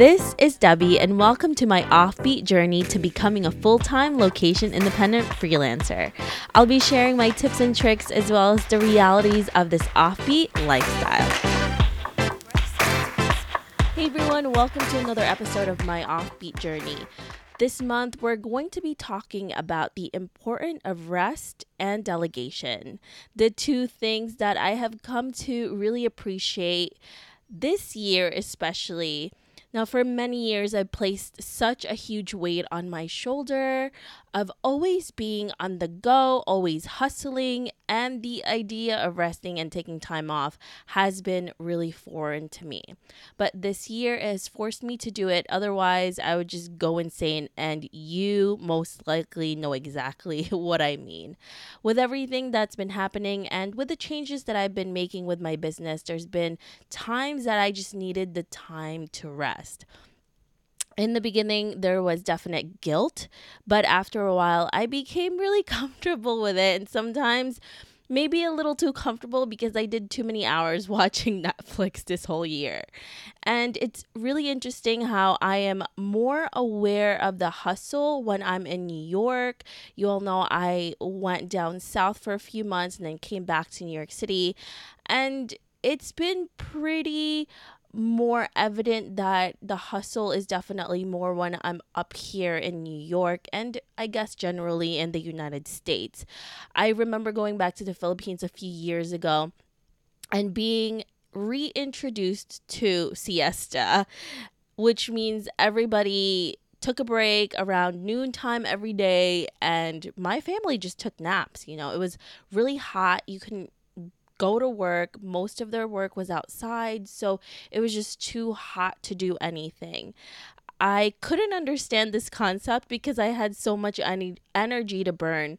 This is Debbie, and welcome to my offbeat journey to becoming a full time location independent freelancer. I'll be sharing my tips and tricks as well as the realities of this offbeat lifestyle. Hey everyone, welcome to another episode of my offbeat journey. This month, we're going to be talking about the importance of rest and delegation, the two things that I have come to really appreciate this year, especially now, for many years, I've placed such a huge weight on my shoulder of always being on the go, always hustling, and the idea of resting and taking time off has been really foreign to me. But this year has forced me to do it. Otherwise, I would just go insane, and you most likely know exactly what I mean. With everything that's been happening and with the changes that I've been making with my business, there's been times that I just needed the time to rest in the beginning there was definite guilt but after a while i became really comfortable with it. And sometimes maybe a little too comfortable because i did too many hours watching netflix this whole year. And it's really interesting how i am more aware of the hustle when i'm in new york. You all know i went down south for a few months and then came back to new york city. And it's been pretty more evident that the hustle is definitely more when I'm up here in New York and I guess generally in the United States. I remember going back to the Philippines a few years ago and being reintroduced to siesta, which means everybody took a break around noontime every day and my family just took naps you know it was really hot you couldn't go to work. Most of their work was outside, so it was just too hot to do anything. I couldn't understand this concept because I had so much en- energy to burn.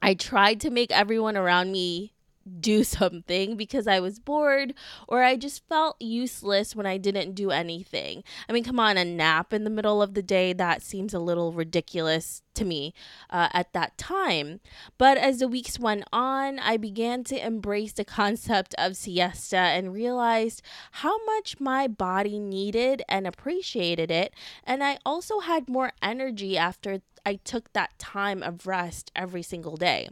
I tried to make everyone around me do something because I was bored or I just felt useless when I didn't do anything. I mean, come on, a nap in the middle of the day, that seems a little ridiculous to me uh, at that time. But as the weeks went on, I began to embrace the concept of siesta and realized how much my body needed and appreciated it. And I also had more energy after I took that time of rest every single day.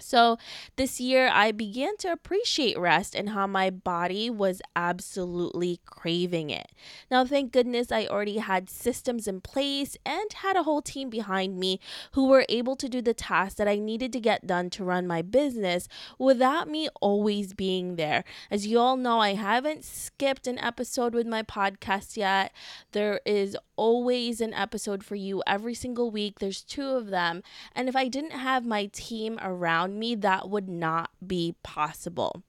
So, this year I began to appreciate rest and how my body was absolutely craving it. Now, thank goodness I already had systems in place and had a whole team behind me who were able to do the tasks that I needed to get done to run my business without me always being there. As you all know, I haven't skipped an episode with my podcast yet. There is always an episode for you every single week, there's two of them. And if I didn't have my team around, around me, that would not be possible.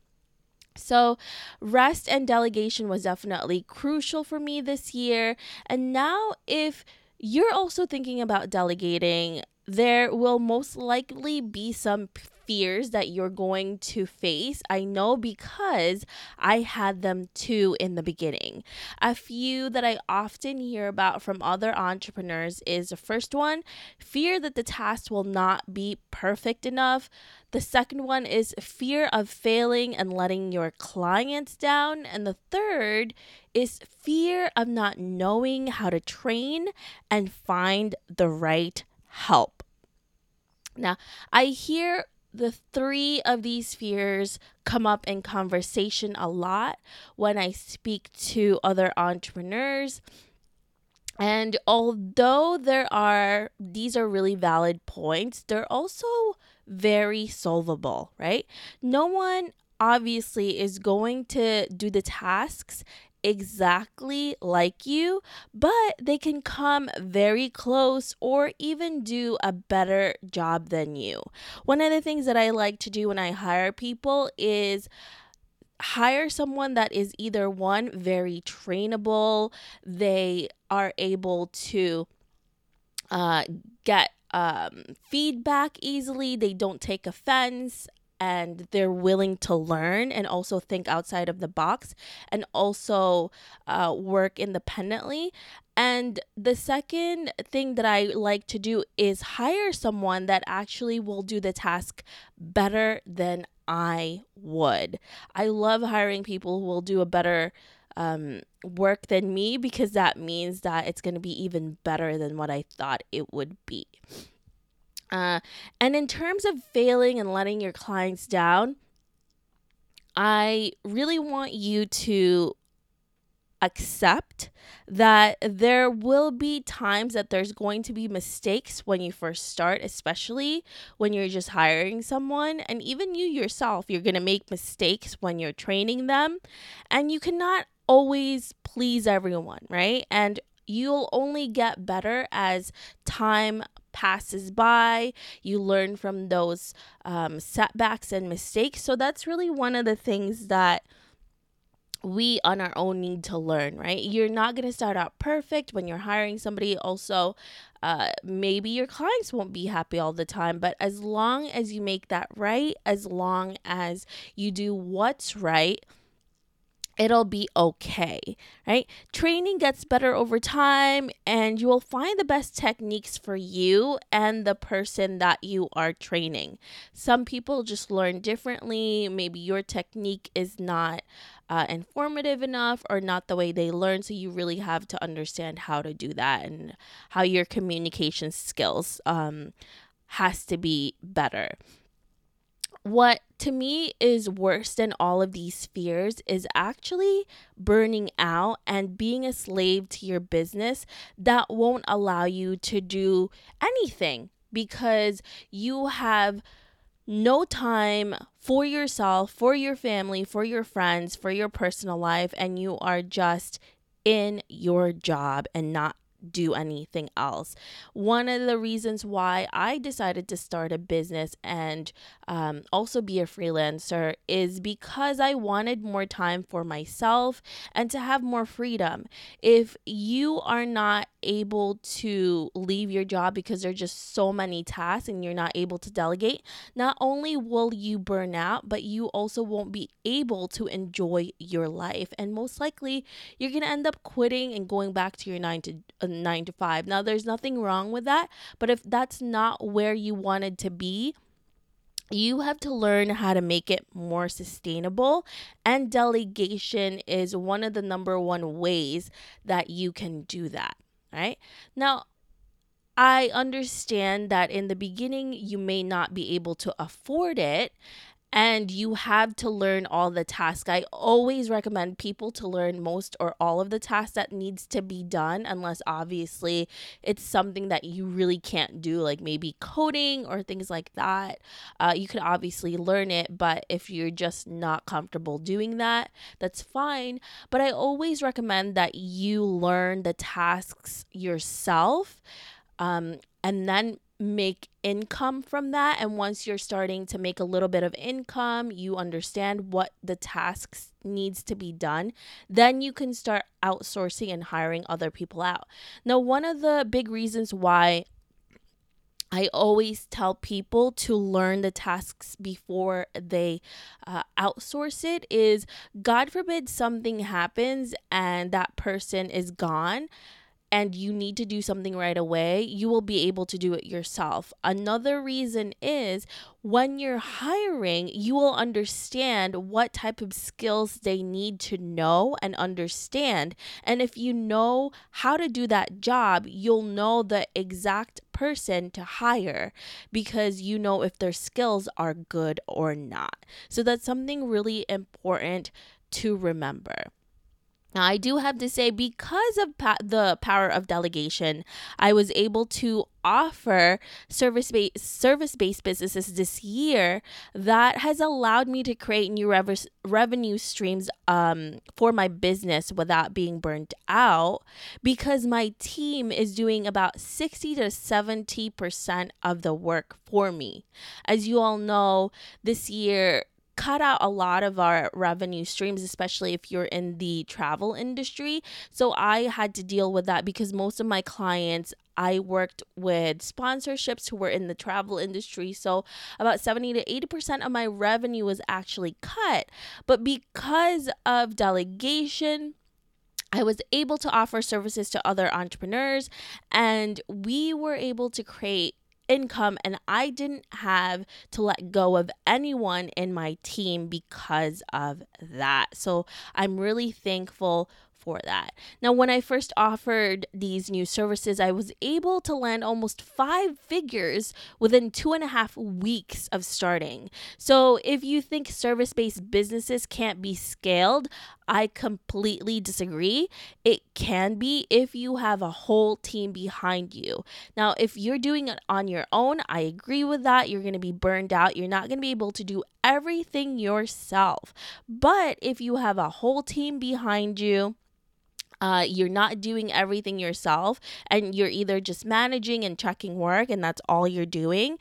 So, rest and delegation was definitely crucial for me this year. And now, if you're also thinking about delegating, there will most likely be some fears that you're going to face. I know because I had them too in the beginning. A few that I often hear about from other entrepreneurs is the first one, fear that the task will not be perfect enough. The second one is fear of failing and letting your clients down. And the third is fear of not knowing how to train and find the right help. Now, I hear the three of these fears come up in conversation a lot when I speak to other entrepreneurs. And although there are, these are really valid points, they're also very solvable, right? No one obviously is going to do the tasks exactly like you, but they can come very close or even do a better job than you. One of the things that I like to do when I hire people is hire someone that is either one very trainable, they are able to uh, get um, feedback easily, they don't take offense, and they're willing to learn and also think outside of the box and also uh, work independently. And the second thing that I like to do is hire someone that actually will do the task better than I would. I love hiring people who will do a better um, work than me because that means that it's going to be even better than what I thought it would be. Uh, and in terms of failing and letting your clients down, I really want you to accept that there will be times that there's going to be mistakes when you first start, especially when you're just hiring someone. And even you yourself, you're going to make mistakes when you're training them. And you cannot always please everyone, right? And you'll only get better as time passes by. You learn from those um, setbacks and mistakes. So that's really one of the things that we on our own need to learn, right? You're not going to start out perfect when you're hiring somebody. Also, uh, maybe your clients won't be happy all the time, but as long as you make that right, as long as you do what's right, it'll be okay, right? Training gets better over time, and you will find the best techniques for you and the person that you are training. Some people just learn differently. Maybe your technique is not uh, informative enough or not the way they learn. So you really have to understand how to do that and how your communication skills um, has to be better what to me is worse than all of these fears is actually burning out and being a slave to your business that won't allow you to do anything because you have no time for yourself, for your family, for your friends, for your personal life, and you are just in your job and not do anything else. One of the reasons why I decided to start a business and um, also be a freelancer is because I wanted more time for myself and to have more freedom. If you are not able to leave your job because there are just so many tasks and you're not able to delegate, not only will you burn out, but you also won't be able to enjoy your life. And most likely, you're going to end up quitting and going back to your 9 to uh, 9 to 5. Now, there's nothing wrong with that, but if that's not where you wanted to be, you have to learn how to make it more sustainable and delegation is one of the number one ways that you can do that right? Now I understand that in the beginning you may not be able to afford it and you have to learn all the tasks. I always recommend people to learn most or all of the tasks that needs to be done unless obviously it's something that you really can't do like maybe coding or things like that. Uh, you can obviously learn it, but if you're just not comfortable doing that, that's fine. But I always recommend that you learn the tasks yourself um, and then make income from that. And once you're starting to make a little bit of income, you understand what the tasks needs to be done, then you can start outsourcing and hiring other people out. Now, one of the big reasons why I always tell people to learn the tasks before they uh, outsource it is God forbid something happens and that person is gone and you need to do something right away, you will be able to do it yourself. Another reason is when you're hiring, you will understand what type of skills they need to know and understand. And if you know how to do that job, you'll know the exact person to hire because you know if their skills are good or not. So that's something really important to remember. Now, I do have to say, because of pa- the power of delegation, I was able to offer service based service based businesses this year that has allowed me to create new rev- revenue streams um, for my business without being burnt out because my team is doing about 60 to 70 percent of the work for me. As you all know, this year cut out a lot of our revenue streams, especially if you're in the travel industry. So I had to deal with that because most of my clients I worked with sponsorships who were in the travel industry. So about 70 to 80% of my revenue was actually cut. But because of delegation, I was able to offer services to other entrepreneurs and we were able to create income and I didn't have to let go of anyone in my team because of that. So I'm really thankful for that. Now, when I first offered these new services, I was able to land almost five figures within two and a half weeks of starting. So, if you think service based businesses can't be scaled, I completely disagree. It can be if you have a whole team behind you. Now, if you're doing it on your own, I agree with that. You're going to be burned out. You're not going to be able to do everything yourself. But if you have a whole team behind you, uh, you're not doing everything yourself and you're either just managing and checking work and that's all you're doing,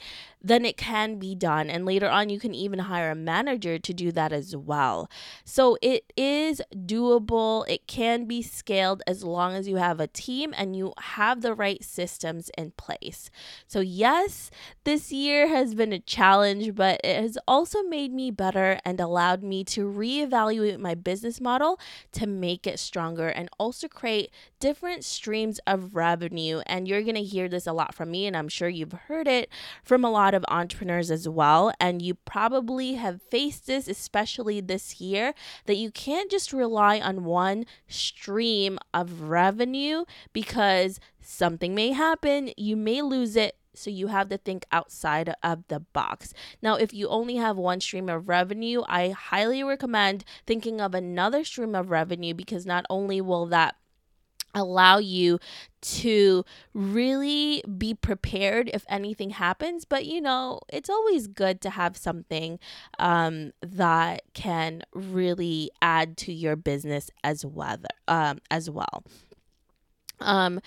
then it can be done. And later on, you can even hire a manager to do that as well. So it is doable. It can be scaled as long as you have a team and you have the right systems in place. So, yes, this year has been a challenge, but it has also made me better and allowed me to reevaluate my business model to make it stronger and also create different streams of revenue. And you're going to hear this a lot from me, and I'm sure you've heard it from a lot of entrepreneurs as well. And you probably have faced this, especially this year, that you can't just rely on one stream of revenue because something may happen, you may lose it, so you have to think outside of the box. Now, if you only have one stream of revenue, I highly recommend thinking of another stream of revenue because not only will that allow you to really be prepared if anything happens but you know it's always good to have something um, that can really add to your business as well um, as well. Um,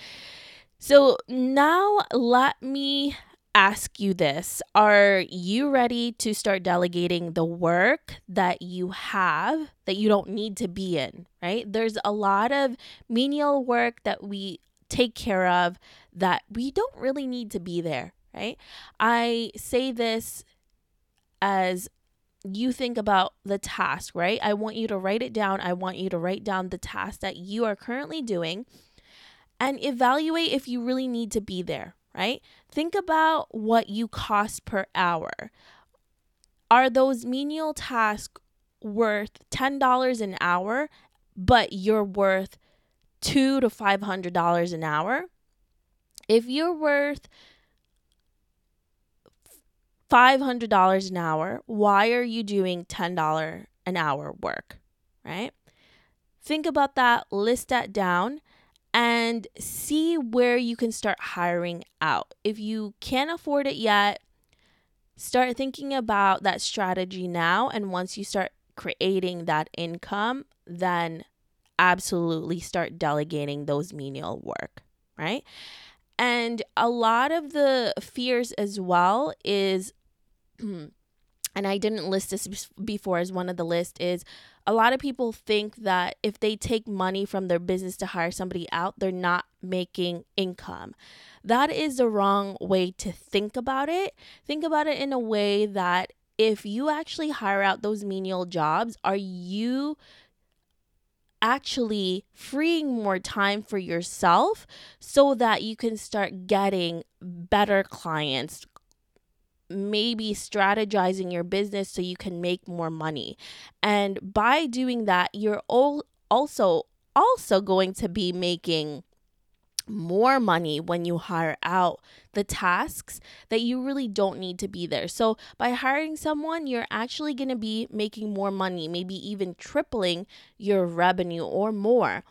so now let me ask you this Are you ready to start delegating the work that you have that you don't need to be in, right? There's a lot of menial work that we take care of that we don't really need to be there, right? I say this as you think about the task, right? I want you to write it down. I want you to write down the task that you are currently doing and evaluate if you really need to be there, right? Think about what you cost per hour. Are those menial tasks worth $10 an hour, but you're worth two to five hundred dollars an hour? If you're worth five hundred dollars an hour, why are you doing ten dollar an hour work? Right? Think about that, list that down, and see where you can start hiring out. If you can't afford it yet, start thinking about that strategy now. And once you start creating that income, then absolutely start delegating those menial work, right? And a lot of the fears as well is, and I didn't list this before as one of the list is a lot of people think that if they take money from their business to hire somebody out, they're not making income. That is the wrong way to think about it. Think about it in a way that if you actually hire out those menial jobs, are you actually freeing more time for yourself so that you can start getting better clients, maybe strategizing your business so you can make more money. And by doing that, you're all also also going to be making more money when you hire out the tasks that you really don't need to be there. So, by hiring someone, you're actually going to be making more money, maybe even tripling your revenue or more.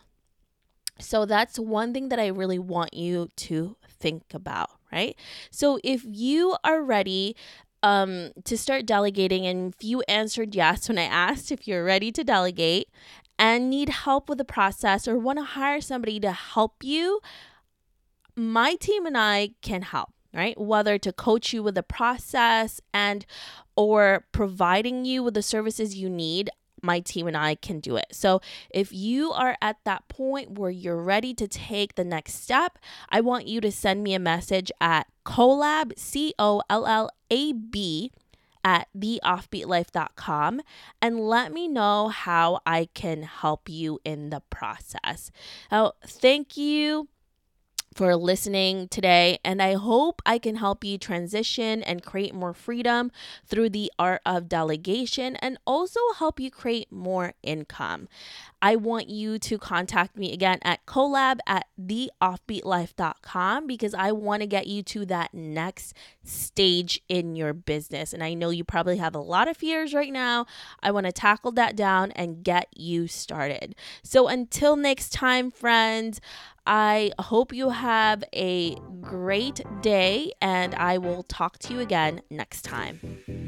So, that's one thing that I really want you to think about right? So if you are ready um, to start delegating, and if you answered yes when I asked if you're ready to delegate and need help with the process or want to hire somebody to help you, my team and I can help right whether to coach you with the process and or providing you with the services you need my team and I can do it. So, if you are at that point where you're ready to take the next step, I want you to send me a message at collab, C O L L A B, at theoffbeatlife.com and let me know how I can help you in the process. Now, thank you for listening today, and I hope I can help you transition and create more freedom through the art of delegation and also help you create more income. I want you to contact me again at collab at theoffbeatlife.com because I want to get you to that next stage in your business. And I know you probably have a lot of fears right now. I want to tackle that down and get you started. So until next time, friends, I hope you have a great day and I will talk to you again next time.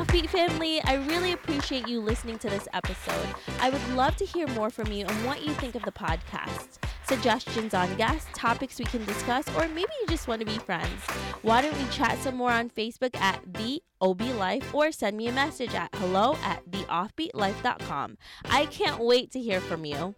Offbeat family, I really appreciate you listening to this episode. I would love to hear more from you and what you think of the podcast. Suggestions on guests, topics we can discuss, or maybe you just want to be friends. Why don't we chat some more on Facebook at The OB Life or send me a message at hello at theoffbeatlife.com. I can't wait to hear from you.